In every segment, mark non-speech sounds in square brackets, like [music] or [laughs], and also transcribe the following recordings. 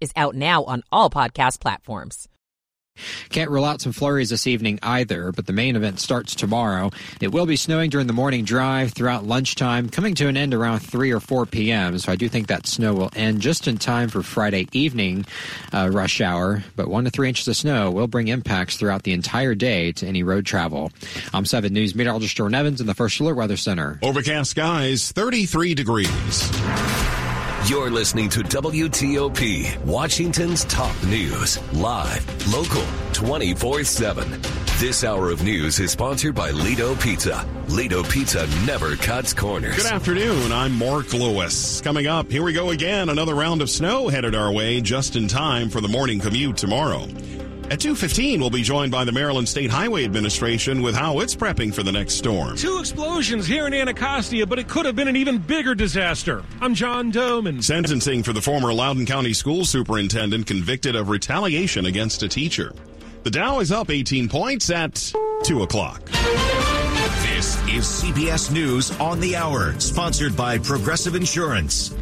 is out now on all podcast platforms. Can't rule out some flurries this evening either, but the main event starts tomorrow. It will be snowing during the morning drive throughout lunchtime, coming to an end around 3 or 4 p.m. So I do think that snow will end just in time for Friday evening uh, rush hour. But 1 to 3 inches of snow will bring impacts throughout the entire day to any road travel. I'm 7 News meteorologist Jordan Evans in the First Alert Weather Center. Overcast skies, 33 degrees. You're listening to WTOP, Washington's top news, live, local, 24 7. This hour of news is sponsored by Lido Pizza. Lido Pizza never cuts corners. Good afternoon. I'm Mark Lewis. Coming up, here we go again. Another round of snow headed our way just in time for the morning commute tomorrow. At 2.15, we'll be joined by the Maryland State Highway Administration with how it's prepping for the next storm. Two explosions here in Anacostia, but it could have been an even bigger disaster. I'm John Domen. Sentencing for the former Loudoun County School Superintendent convicted of retaliation against a teacher. The Dow is up 18 points at 2 o'clock. This is CBS News on the Hour, sponsored by Progressive Insurance.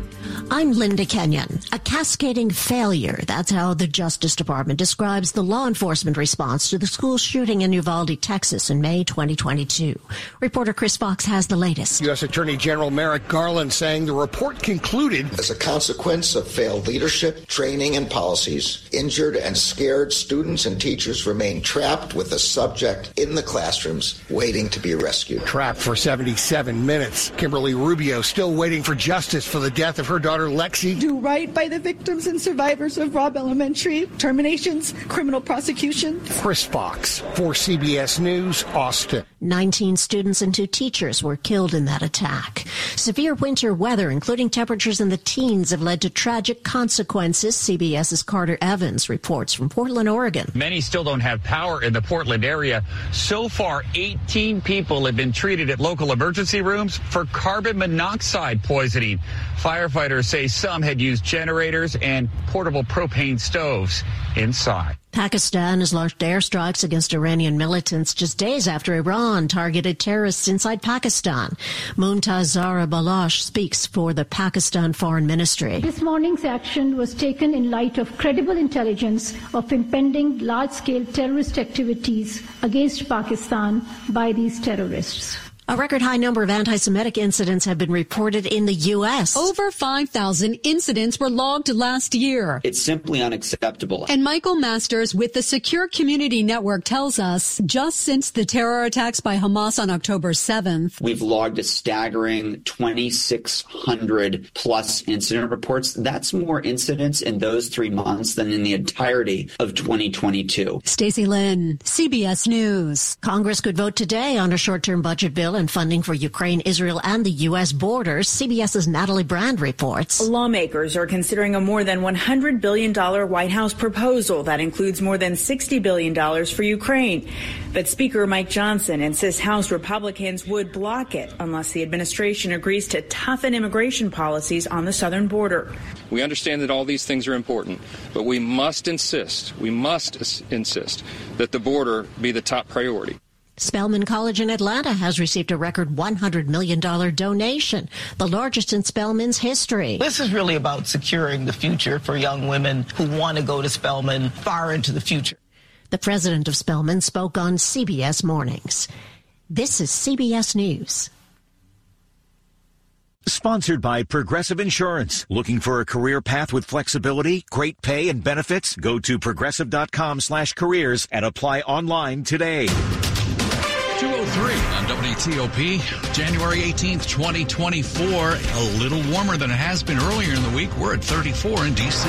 I'm Linda Kenyon. A cascading failure. That's how the Justice Department describes the law enforcement response to the school shooting in Uvalde, Texas in May 2022. Reporter Chris Fox has the latest. U.S. Attorney General Merrick Garland saying the report concluded as a consequence of failed leadership, training, and policies, injured and scared students and teachers remain trapped with the subject in the classrooms waiting to be rescued. Trapped for 77 minutes. Kimberly Rubio still waiting for justice for the death of her daughter Lexi. Do right by the victims and survivors of Robb Elementary. Terminations, criminal prosecution. Chris Fox for CBS News, Austin. 19 students and two teachers were killed in that attack. Severe winter weather, including temperatures in the teens, have led to tragic consequences. CBS's Carter Evans reports from Portland, Oregon. Many still don't have power in the Portland area. So far, 18 people have been treated at local emergency rooms for carbon monoxide poisoning. Firefighters say some had used generators and portable propane stoves inside. Pakistan has launched airstrikes against Iranian militants just days after Iran targeted terrorists inside Pakistan. Mumtaz Zahra Baloch speaks for the Pakistan Foreign Ministry. This morning's action was taken in light of credible intelligence of impending large-scale terrorist activities against Pakistan by these terrorists. A record high number of anti-Semitic incidents have been reported in the U.S. Over 5,000 incidents were logged last year. It's simply unacceptable. And Michael Masters with the Secure Community Network tells us just since the terror attacks by Hamas on October 7th, we've logged a staggering 2,600 plus incident reports. That's more incidents in those three months than in the entirety of 2022. Stacey Lynn, CBS News. Congress could vote today on a short-term budget bill and funding for Ukraine, Israel, and the U.S. borders. CBS's Natalie Brand reports. Lawmakers are considering a more than $100 billion White House proposal that includes more than $60 billion for Ukraine. But Speaker Mike Johnson insists House Republicans would block it unless the administration agrees to toughen immigration policies on the southern border. We understand that all these things are important, but we must insist, we must insist that the border be the top priority. Spelman College in Atlanta has received a record $100 million donation, the largest in Spelman's history. This is really about securing the future for young women who want to go to Spelman far into the future. The president of Spelman spoke on CBS Mornings. This is CBS News. Sponsored by Progressive Insurance. Looking for a career path with flexibility, great pay, and benefits? Go to progressive.com slash careers and apply online today. 203 on WTOP, January 18th, 2024. A little warmer than it has been earlier in the week. We're at 34 in D.C.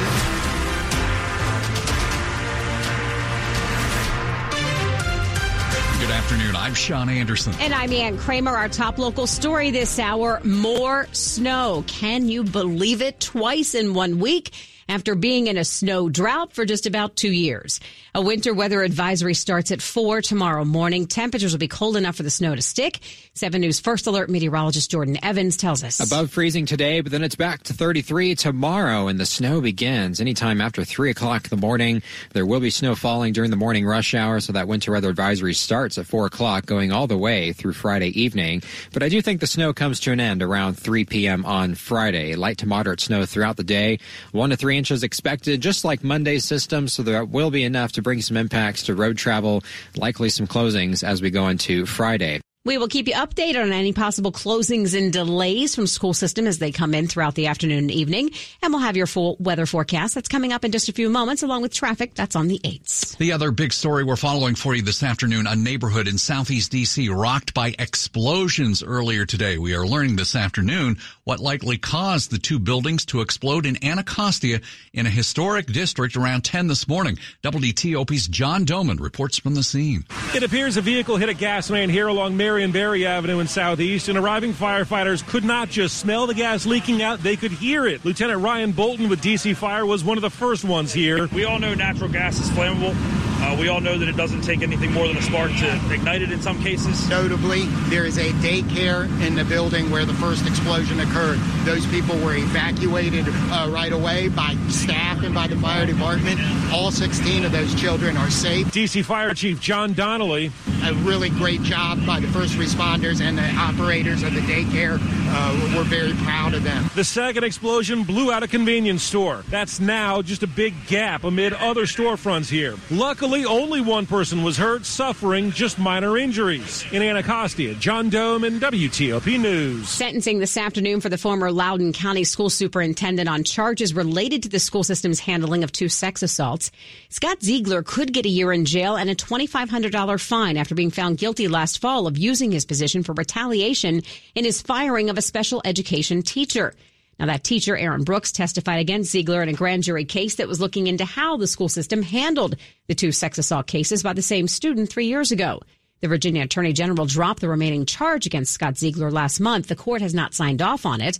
Good afternoon. I'm Sean Anderson. And I'm Ann Kramer. Our top local story this hour more snow. Can you believe it? Twice in one week after being in a snow drought for just about two years. A winter weather advisory starts at 4 tomorrow morning. Temperatures will be cold enough for the snow to stick. 7 News First Alert meteorologist Jordan Evans tells us. Above freezing today, but then it's back to 33 tomorrow, and the snow begins anytime after 3 o'clock in the morning. There will be snow falling during the morning rush hour, so that winter weather advisory starts at 4 o'clock, going all the way through Friday evening. But I do think the snow comes to an end around 3 p.m. on Friday. Light to moderate snow throughout the day, 1 to 3 inches expected, just like Monday's system, so there will be enough to bring some impacts to road travel, likely some closings as we go into Friday. We will keep you updated on any possible closings and delays from school system as they come in throughout the afternoon and evening. And we'll have your full weather forecast that's coming up in just a few moments, along with traffic that's on the 8s. The other big story we're following for you this afternoon a neighborhood in southeast D.C. rocked by explosions earlier today. We are learning this afternoon what likely caused the two buildings to explode in Anacostia in a historic district around 10 this morning. WTOP's John Domen reports from the scene. It appears a vehicle hit a gas main here along Marion Barry Avenue in Southeast, and arriving firefighters could not just smell the gas leaking out, they could hear it. Lieutenant Ryan Bolton with DC Fire was one of the first ones here. We all know natural gas is flammable. Uh, we all know that it doesn't take anything more than a spark to ignite it in some cases. Notably, there is a daycare in the building where the first explosion occurred. Those people were evacuated uh, right away by staff and by the fire department. All 16 of those children are safe. DC Fire Chief John Donnelly. A really great job by the first responders and the operators of the daycare. Uh, we're very proud of them. The second explosion blew out a convenience store. That's now just a big gap amid other storefronts here. Luckily, only one person was hurt, suffering just minor injuries. In Anacostia, John Domen WTOP News. Sentencing this afternoon for the former Loudoun County school superintendent on charges related to the school system's handling of two sex assaults. Scott Ziegler could get a year in jail and a $2,500 fine after being found guilty last fall of using his position for retaliation in his firing of a special education teacher. Now, that teacher, Aaron Brooks, testified against Ziegler in a grand jury case that was looking into how the school system handled the two sex assault cases by the same student three years ago. The Virginia Attorney General dropped the remaining charge against Scott Ziegler last month. The court has not signed off on it.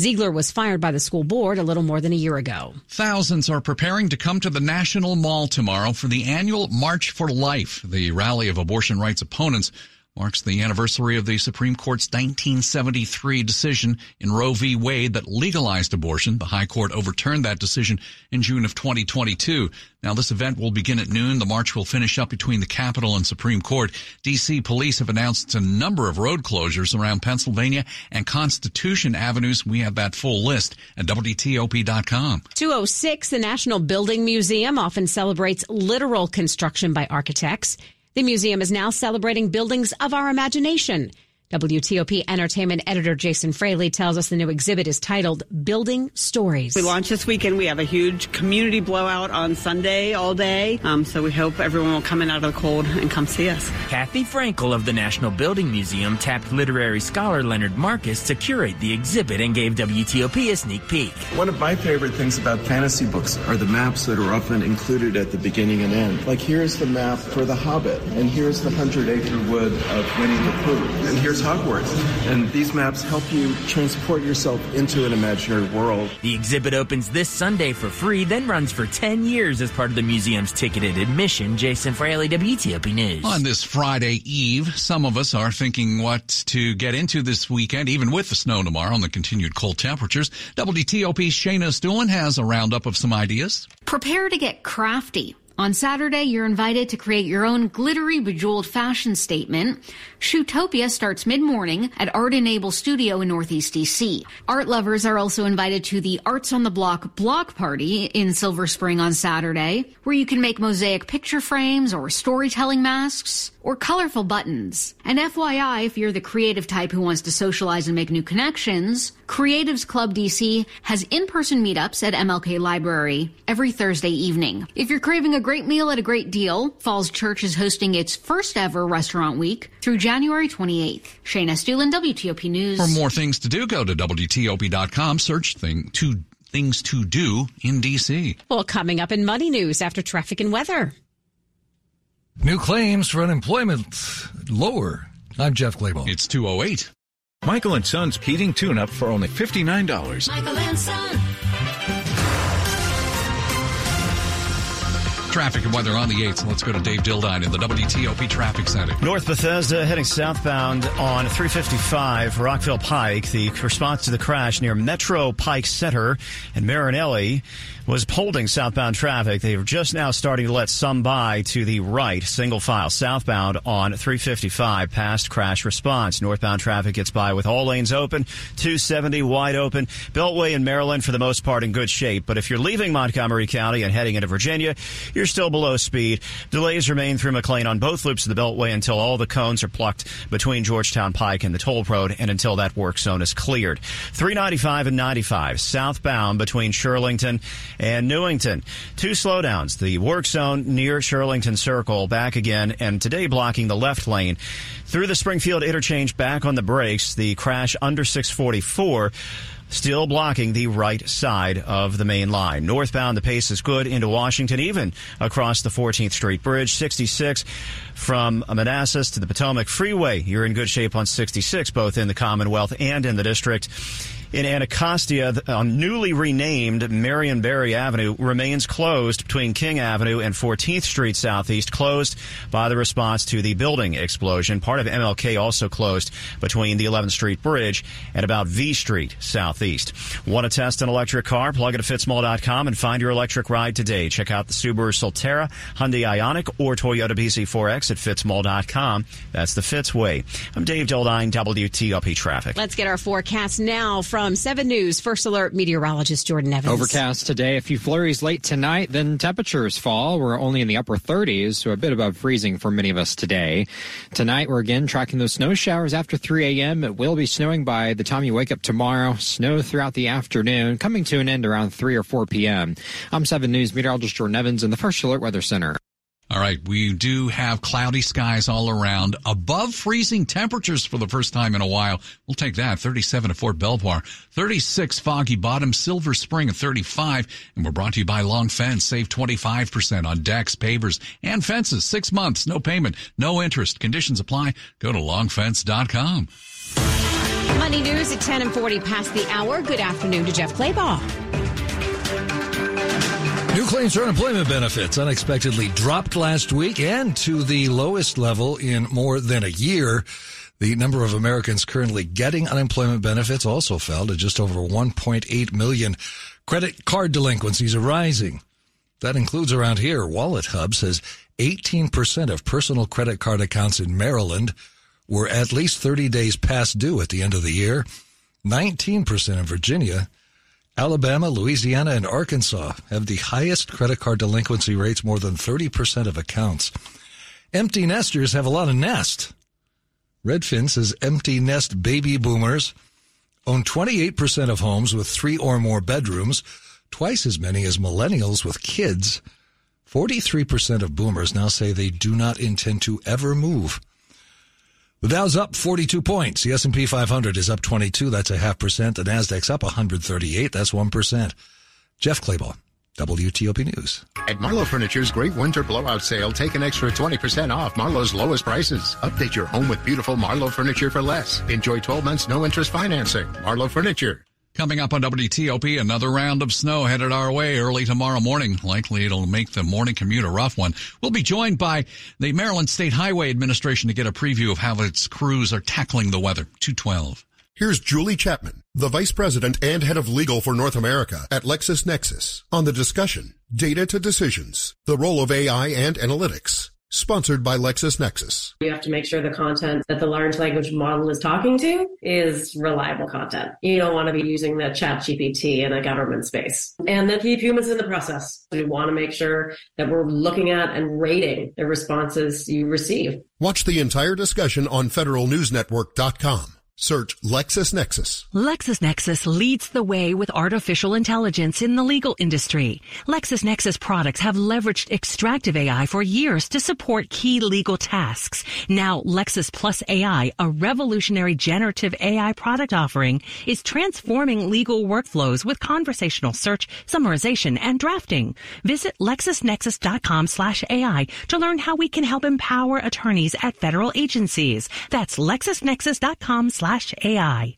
Ziegler was fired by the school board a little more than a year ago. Thousands are preparing to come to the National Mall tomorrow for the annual March for Life, the rally of abortion rights opponents marks the anniversary of the Supreme Court's 1973 decision in Roe v. Wade that legalized abortion. The High Court overturned that decision in June of 2022. Now, this event will begin at noon. The march will finish up between the Capitol and Supreme Court. D.C. police have announced a number of road closures around Pennsylvania and Constitution avenues. We have that full list at WTOP.com. 206, the National Building Museum often celebrates literal construction by architects. The museum is now celebrating buildings of our imagination. WTOP entertainment editor Jason Fraley tells us the new exhibit is titled Building Stories. We launch this weekend. We have a huge community blowout on Sunday all day. Um, so we hope everyone will come in out of the cold and come see us. Kathy Frankel of the National Building Museum tapped literary scholar Leonard Marcus to curate the exhibit and gave WTOP a sneak peek. One of my favorite things about fantasy books are the maps that are often included at the beginning and end. Like here's the map for The Hobbit, and here's the Hundred Acre Wood of Winnie the Pooh, and here's Hogwarts. And these maps help you transport yourself into an imaginary world. The exhibit opens this Sunday for free, then runs for 10 years as part of the museum's ticketed admission. Jason Fraley, WTOP News. On this Friday Eve, some of us are thinking what to get into this weekend, even with the snow tomorrow and the continued cold temperatures. WTOP's Shayna Estulin has a roundup of some ideas. Prepare to get crafty. On Saturday, you're invited to create your own glittery, bejeweled fashion statement. Shootopia starts mid-morning at Art Enable Studio in Northeast DC. Art lovers are also invited to the Arts on the Block block party in Silver Spring on Saturday, where you can make mosaic picture frames or storytelling masks or colorful buttons. And FYI, if you're the creative type who wants to socialize and make new connections, Creatives Club DC has in-person meetups at MLK Library every Thursday evening. If you're craving a great meal at a great deal, Falls Church is hosting its first ever restaurant week through January 28th. Shayna Estulin, WTOP News. For more things to do, go to WTOP.com, search thing to things to do in DC. Well, coming up in Money News after traffic and weather. New claims for unemployment lower. I'm Jeff Clabaugh. It's 208. Michael and Son's heating tune-up for only $59. Michael and Son. Traffic and weather on the 8th. Let's go to Dave Dildine in the WTOP Traffic Center. North Bethesda heading southbound on 355 Rockville Pike. The response to the crash near Metro Pike Center and Marinelli was holding southbound traffic. They are just now starting to let some by to the right, single file southbound on 355 past crash response. Northbound traffic gets by with all lanes open, 270 wide open. Beltway in Maryland for the most part in good shape, but if you're leaving Montgomery County and heading into Virginia, you're still below speed. Delays remain through McLean on both loops of the Beltway until all the cones are plucked between Georgetown Pike and the toll road and until that work zone is cleared. 395 and 95 southbound between Shirlington and Newington. Two slowdowns. The work zone near Shirlington Circle back again, and today blocking the left lane. Through the Springfield interchange back on the brakes, the crash under 644 still blocking the right side of the main line. Northbound, the pace is good into Washington, even across the 14th Street Bridge. 66 from Manassas to the Potomac Freeway. You're in good shape on 66, both in the Commonwealth and in the district in Anacostia, on newly renamed Marion Barry Avenue remains closed between King Avenue and 14th Street Southeast, closed by the response to the building explosion. Part of MLK also closed between the 11th Street Bridge and about V Street Southeast. Want to test an electric car? Plug it at fitzmall.com and find your electric ride today. Check out the Subaru Solterra, Hyundai Ioniq, or Toyota BZ4X at fitzmall.com. That's the Fitz way. I'm Dave Dildine, WTOP Traffic. Let's get our forecast now from from 7 News First Alert meteorologist Jordan Evans. Overcast today, a few flurries late tonight, then temperatures fall. We're only in the upper 30s, so a bit above freezing for many of us today. Tonight, we're again tracking those snow showers after 3 a.m. It will be snowing by the time you wake up tomorrow. Snow throughout the afternoon, coming to an end around 3 or 4 p.m. I'm 7 News meteorologist Jordan Evans in the First Alert Weather Center. All right, we do have cloudy skies all around, above freezing temperatures for the first time in a while. We'll take that. 37 at Fort Belvoir, 36 Foggy Bottom, Silver Spring at 35, and we're brought to you by Long Fence. Save 25% on decks, pavers, and fences. Six months, no payment, no interest. Conditions apply. Go to longfence.com. Money news at 10 and 40 past the hour. Good afternoon to Jeff Clabaugh. New claims for unemployment benefits unexpectedly dropped last week and to the lowest level in more than a year. The number of Americans currently getting unemployment benefits also fell to just over 1.8 million. Credit card delinquencies are rising. That includes around here. Wallet Hub says 18% of personal credit card accounts in Maryland were at least 30 days past due at the end of the year. 19% in Virginia Alabama, Louisiana, and Arkansas have the highest credit card delinquency rates, more than 30% of accounts. Empty nesters have a lot of nest. Redfin says empty nest baby boomers own 28% of homes with three or more bedrooms, twice as many as millennials with kids. 43% of boomers now say they do not intend to ever move. The Dow's up 42 points. The S&P 500 is up 22. That's a half percent. The Nasdaq's up 138. That's 1%. Jeff Clabaugh, WTOP News. At Marlowe Furniture's great winter blowout sale, take an extra 20% off Marlowe's lowest prices. Update your home with beautiful Marlowe furniture for less. Enjoy 12 months no interest financing. Marlowe Furniture. Coming up on WTOP, another round of snow headed our way early tomorrow morning. Likely it'll make the morning commute a rough one. We'll be joined by the Maryland State Highway Administration to get a preview of how its crews are tackling the weather. 212. Here's Julie Chapman, the Vice President and Head of Legal for North America at LexisNexis, on the discussion Data to Decisions, the role of AI and analytics. Sponsored by LexisNexis. You have to make sure the content that the large language model is talking to is reliable content. You don't want to be using the chat GPT in a government space. And then keep humans in the process. We want to make sure that we're looking at and rating the responses you receive. Watch the entire discussion on federalnewsnetwork.com. Search LexisNexis. LexisNexis leads the way with artificial intelligence in the legal industry. LexisNexis products have leveraged extractive AI for years to support key legal tasks. Now, Lexis Plus AI, a revolutionary generative AI product offering, is transforming legal workflows with conversational search, summarization, and drafting. Visit LexisNexis.com slash AI to learn how we can help empower attorneys at federal agencies. That's LexisNexis.com slash AI.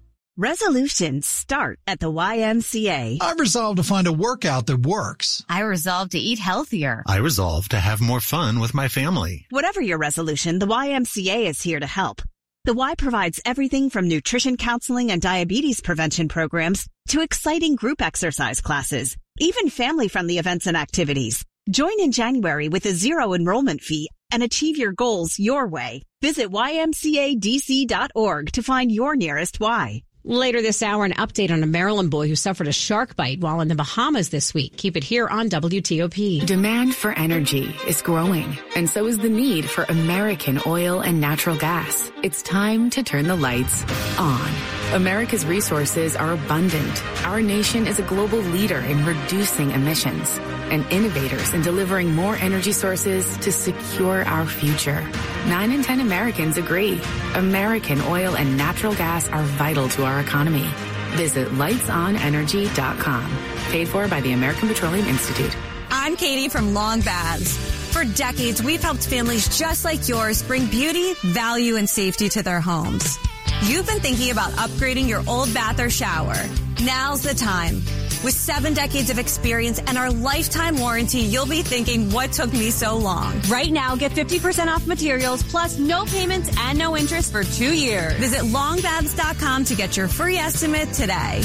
Resolutions start at the YMCA. I resolved to find a workout that works. I resolved to eat healthier. I resolved to have more fun with my family. Whatever your resolution, the YMCA is here to help. The Y provides everything from nutrition counseling and diabetes prevention programs to exciting group exercise classes, even family friendly events and activities. Join in January with a zero enrollment fee and achieve your goals your way. Visit ymcadc.org to find your nearest Y. Later this hour, an update on a Maryland boy who suffered a shark bite while in the Bahamas this week. Keep it here on WTOP. Demand for energy is growing, and so is the need for American oil and natural gas. It's time to turn the lights on. America's resources are abundant. Our nation is a global leader in reducing emissions and innovators in delivering more energy sources to secure our future. Nine in 10 Americans agree. American oil and natural gas are vital to our economy. Visit lightsonenergy.com. Paid for by the American Petroleum Institute. I'm Katie from Long Baths. For decades, we've helped families just like yours bring beauty, value, and safety to their homes. You've been thinking about upgrading your old bath or shower. Now's the time. With seven decades of experience and our lifetime warranty, you'll be thinking, what took me so long? Right now, get 50% off materials plus no payments and no interest for two years. Visit longbaths.com to get your free estimate today.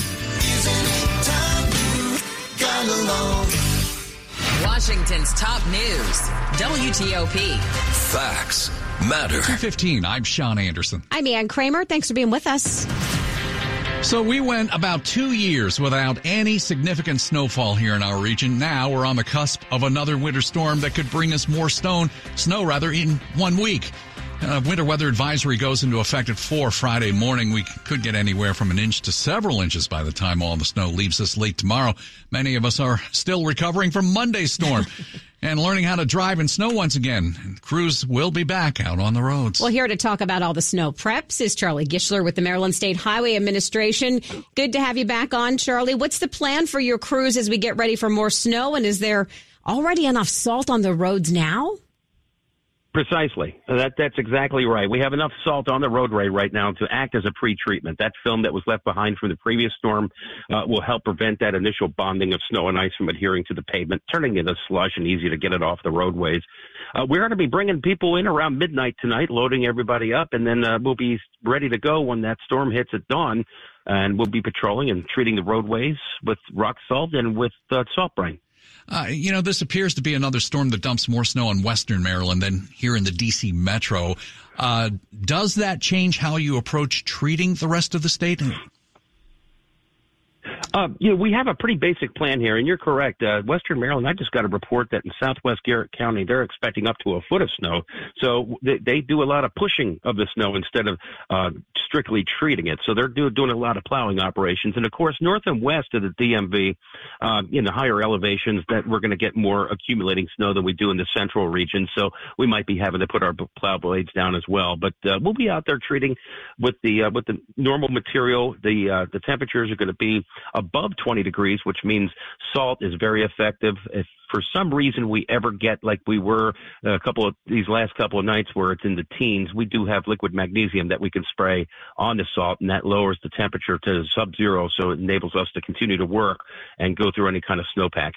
Washington's top news, WTOP. Facts matter. 215, I'm Sean Anderson. I'm Ann Kramer. Thanks for being with us. So we went about two years without any significant snowfall here in our region. Now we're on the cusp of another winter storm that could bring us more stone, snow rather, in one week. Uh, winter weather advisory goes into effect at 4 Friday morning. We could get anywhere from an inch to several inches by the time all the snow leaves us late tomorrow. Many of us are still recovering from Monday's storm [laughs] and learning how to drive in snow once again. Crews will be back out on the roads. Well, here to talk about all the snow preps is Charlie Gischlar with the Maryland State Highway Administration. Good to have you back on, Charlie. What's the plan for your crews as we get ready for more snow? And is there already enough salt on the roads now? Precisely. That that's exactly right. We have enough salt on the roadway right now to act as a pre-treatment. That film that was left behind from the previous storm uh, will help prevent that initial bonding of snow and ice from adhering to the pavement, turning into slush and easy to get it off the roadways. Uh, we're going to be bringing people in around midnight tonight, loading everybody up, and then uh, we'll be ready to go when that storm hits at dawn. And we'll be patrolling and treating the roadways with rock salt and with uh, salt brine. Uh, you know, this appears to be another storm that dumps more snow in western Maryland than here in the D.C. metro. Uh, does that change how you approach treating the rest of the state? Uh, you know, we have a pretty basic plan here, and you're correct. Uh, Western Maryland, I just got a report that in southwest Garrett County, they're expecting up to a foot of snow. So they, they do a lot of pushing of the snow instead of uh, strictly treating it. So they're do, doing a lot of plowing operations. And of course, north and west of the DMV, uh, in the higher elevations, that we're going to get more accumulating snow than we do in the central region. So we might be having to put our plow blades down as well. But uh, we'll be out there treating with the uh, with the normal material. The uh, the temperatures are going to be above 20 degrees, which means salt is very effective. If for some reason we ever get like we were a couple of these last couple of nights where it's in the teens, we do have liquid magnesium that we can spray on the salt and that lowers the temperature to sub zero. So it enables us to continue to work and go through any kind of snowpack.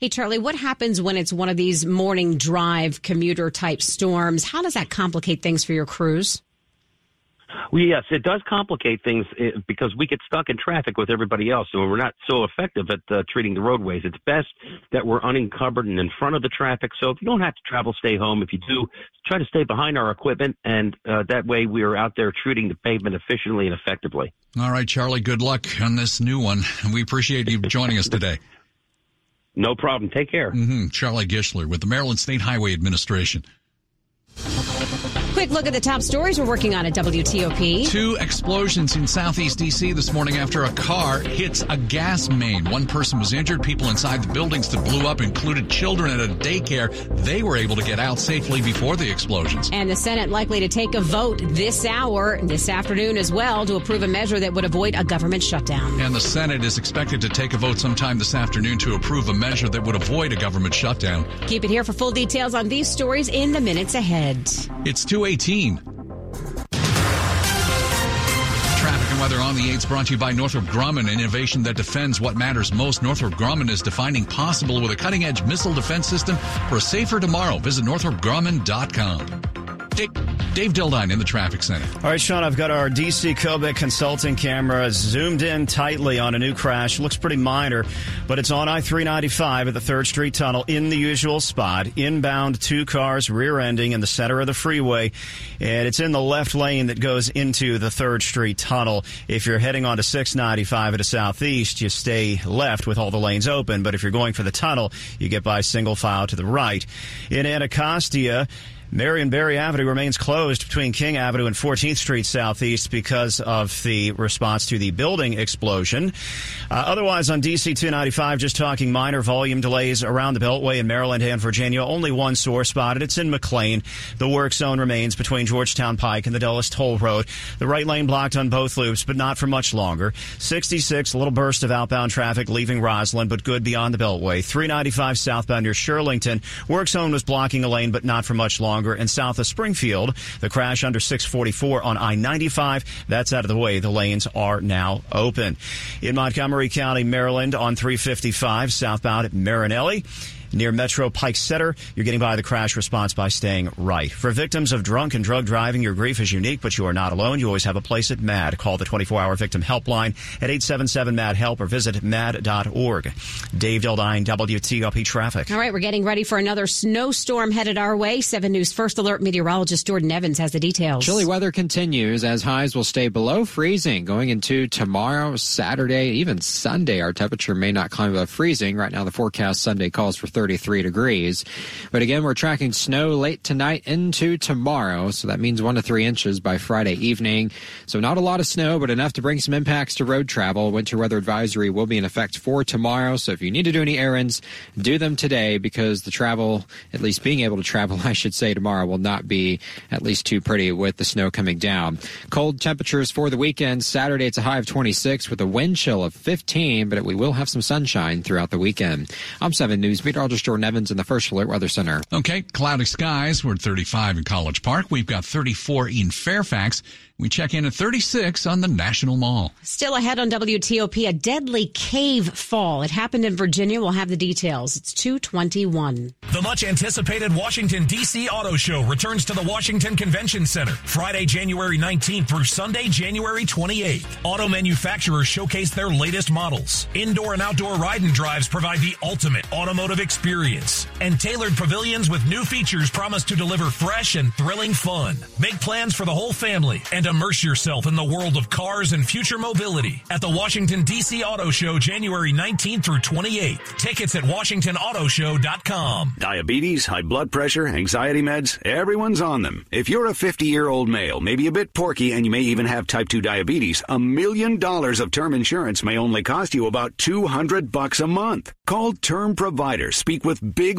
Hey, Charlie, what happens when it's one of these morning drive commuter type storms? How does that complicate things for your crews? Well, yes, it does complicate things eh, because we get stuck in traffic with everybody else, and we're not so effective at uh, treating the roadways. It's best that we're unencumbered and in front of the traffic. So if you don't have to travel, stay home. If you do, try to stay behind our equipment, and uh, that way we are out there treating the pavement efficiently and effectively. All right, Charlie. Good luck on this new one. And [laughs] we appreciate you joining us today. No problem. Take care. Mm-hmm. Charlie Gischlar with the Maryland State Highway Administration. Quick look at the top stories we're working on at WTOP. Two explosions in southeast D.C. this morning after a car hits a gas main. One person was injured. People inside the buildings that blew up included children at a daycare. They were able to get out safely before the explosions. And the Senate likely to take a vote this hour, this afternoon as well, to approve a measure that would avoid a government shutdown. And the Senate is expected to take a vote sometime this afternoon to approve a measure that would avoid a government shutdown. Keep it here for full details on these stories in the minutes ahead. It's 218. Traffic and weather on the 8s brought to you by Northrop Grumman, an innovation that defends what matters most. Northrop Grumman is defining possible with a cutting edge missile defense system for a safer tomorrow. Visit northropgrumman.com. Dave, Dave Dildine in the traffic center. All right, Sean, I've got our DC Kobik consulting camera zoomed in tightly on a new crash. Looks pretty minor, but it's on I 395 at the 3rd Street Tunnel in the usual spot. Inbound, two cars rear ending in the center of the freeway, and it's in the left lane that goes into the 3rd Street Tunnel. If you're heading onto 695 at a southeast, you stay left with all the lanes open, but if you're going for the tunnel, you get by single file to the right. In Anacostia, Marion Barry Avenue remains closed between King Avenue and 14th Street Southeast because of the response to the building explosion. Uh, otherwise, on DC 295, just talking minor volume delays around the Beltway in Maryland and Virginia. Only one sore spotted. It's in McLean. The work zone remains between Georgetown Pike and the Dulles Toll Road. The right lane blocked on both loops, but not for much longer. 66, a little burst of outbound traffic leaving Rosslyn, but good beyond the Beltway. 395 southbound near Shirlington. Work zone was blocking a lane, but not for much longer longer. And south of Springfield, the crash under 644 on I-95. That's out of the way. The lanes are now open. In Montgomery County, Maryland on 355 southbound at Marinelli near Metro Pike Center. You're getting by the crash response by staying right. For victims of drunk and drug driving, your grief is unique, but you are not alone. You always have a place at MADD. Call the 24-hour victim helpline at 877-MADD-HELP or visit madd.org. Dave Dildine, WTOP Traffic. All right, we're getting ready for another snowstorm headed our way. 7 News First Alert meteorologist Jordan Evans has the details. Chilly weather continues as highs will stay below freezing going into tomorrow, Saturday, even Sunday. Our temperature may not climb above freezing. Right now, the forecast Sunday calls for 33 degrees. But again, we're tracking snow late tonight into tomorrow. So that means one to three inches by Friday evening. So not a lot of snow, but enough to bring some impacts to road travel. Winter weather advisory will be in effect for tomorrow. So if you need to do any errands, do them today because the travel, at least being able to travel, [laughs] I should say tomorrow will not be at least too pretty with the snow coming down. Cold temperatures for the weekend. Saturday, it's a high of 26 with a wind chill of 15, but we will have some sunshine throughout the weekend. I'm 7 News meteorologist Meteorologist Jordan Evans in the First Alert Weather Center. Okay, cloudy skies. We're at 35 in College Park. We've got 34 in Fairfax. We check in at 36 on the National Mall. Still ahead on WTOP, a deadly cave fall. It happened in Virginia. We'll have the details. It's 221. The much anticipated Washington, D.C. Auto Show returns to the Washington Convention Center Friday, January 19th through Sunday, January 28th. Auto manufacturers showcase their latest models. Indoor and outdoor ride and drives provide the ultimate automotive experience. And tailored pavilions with new features promise to deliver fresh and thrilling fun. Make plans for the whole family and immerse yourself in the world of cars and future mobility at the Washington, D.C. Auto Show January 19th through 28th. Tickets at WashingtonAutoShow.com. Diabetes, high blood pressure, anxiety meds, everyone's on them. If you're a 50 year old male, maybe a bit porky, and you may even have type 2 diabetes, a million dollars of term insurance may only cost you about 200 bucks a month. Call Term Provider. Speak with Big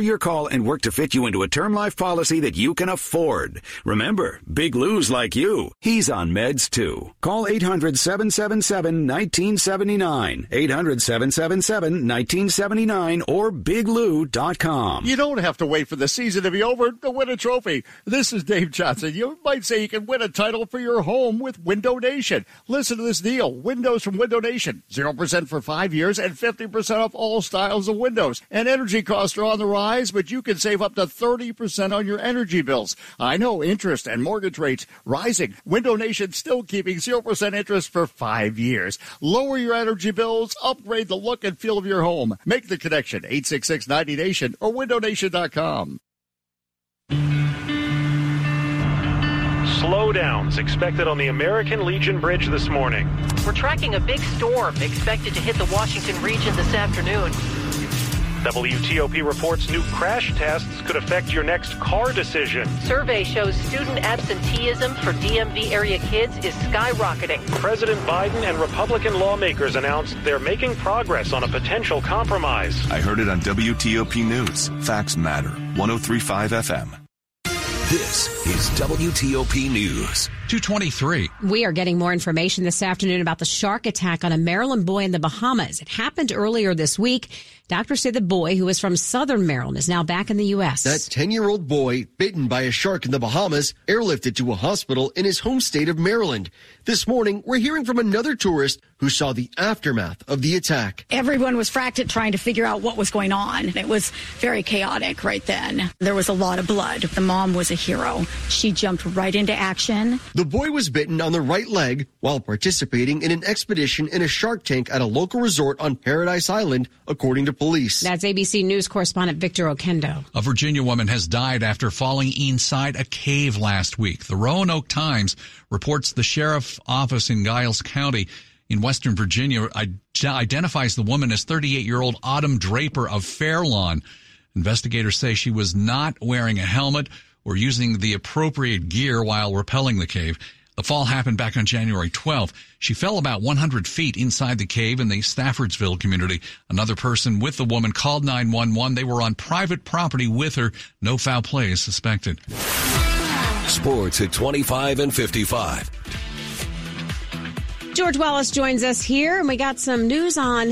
your call and work to fit you into a term life policy that you can afford. Remember, Big Lou's like you. He's on meds too. Call 800 777 1979. 800 777 1979 or biglou.com. You don't have to wait for the season to be over to win a trophy. This is Dave Johnson. You might say you can win a title for your home with Window Nation. Listen to this deal. Windows from Window Nation. 0% for five years and 50% off all styles of windows. And energy costs are on the rise, but you can save up to 30% on your energy bills. I know interest and mortgage rates rising. Window Nation still keeping 0% interest for five years. Lower your energy bills, upgrade the look and feel of your home. Make the connection. 866 90 Nation or windownation.com. Slowdowns expected on the American Legion Bridge this morning. We're tracking a big storm expected to hit the Washington region this afternoon. WTOP reports new crash tests could affect your next car decision. Survey shows student absenteeism for DMV area kids is skyrocketing. President Biden and Republican lawmakers announced they're making progress on a potential compromise. I heard it on WTOP News. Facts matter. 1035 FM. This is WTOP News. 223. We are getting more information this afternoon about the shark attack on a Maryland boy in the Bahamas. It happened earlier this week. Doctors say the boy, who is from southern Maryland, is now back in the U.S. That 10 year old boy, bitten by a shark in the Bahamas, airlifted to a hospital in his home state of Maryland. This morning, we're hearing from another tourist who saw the aftermath of the attack. Everyone was fractured trying to figure out what was going on. It was very chaotic right then. There was a lot of blood. The mom was a hero. She jumped right into action. The boy was bitten on the right leg while participating in an expedition in a shark tank at a local resort on Paradise Island, according to police. That's ABC News correspondent Victor Oquendo. A Virginia woman has died after falling inside a cave last week. The Roanoke Times reports the sheriff's office in Giles County in Western Virginia identifies the woman as 38 year old Autumn Draper of Fairlawn. Investigators say she was not wearing a helmet or using the appropriate gear while rappelling the cave. The fall happened back on January 12th. She fell about 100 feet inside the cave in the Staffordsville community. Another person with the woman called 911. They were on private property with her. No foul play is suspected. Sports at 25 and 55. George Wallace joins us here, and we got some news on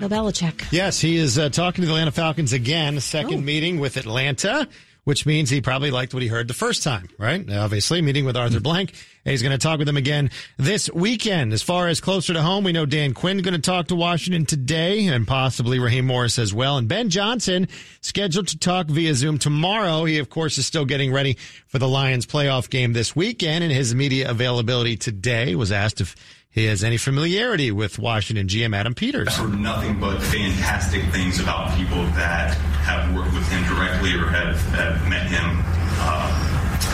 Bill Belichick. Yes, he is uh, talking to the Atlanta Falcons again, second oh. meeting with Atlanta which means he probably liked what he heard the first time, right? Obviously, meeting with Arthur hmm. Blank. He's going to talk with him again this weekend. As far as closer to home, we know Dan Quinn going to talk to Washington today and possibly Raheem Morris as well. And Ben Johnson scheduled to talk via Zoom tomorrow. He, of course, is still getting ready for the Lions playoff game this weekend and his media availability today was asked if he has any familiarity with Washington GM Adam Peters. I've heard nothing but fantastic things about people that have worked with him directly or have, have met him uh,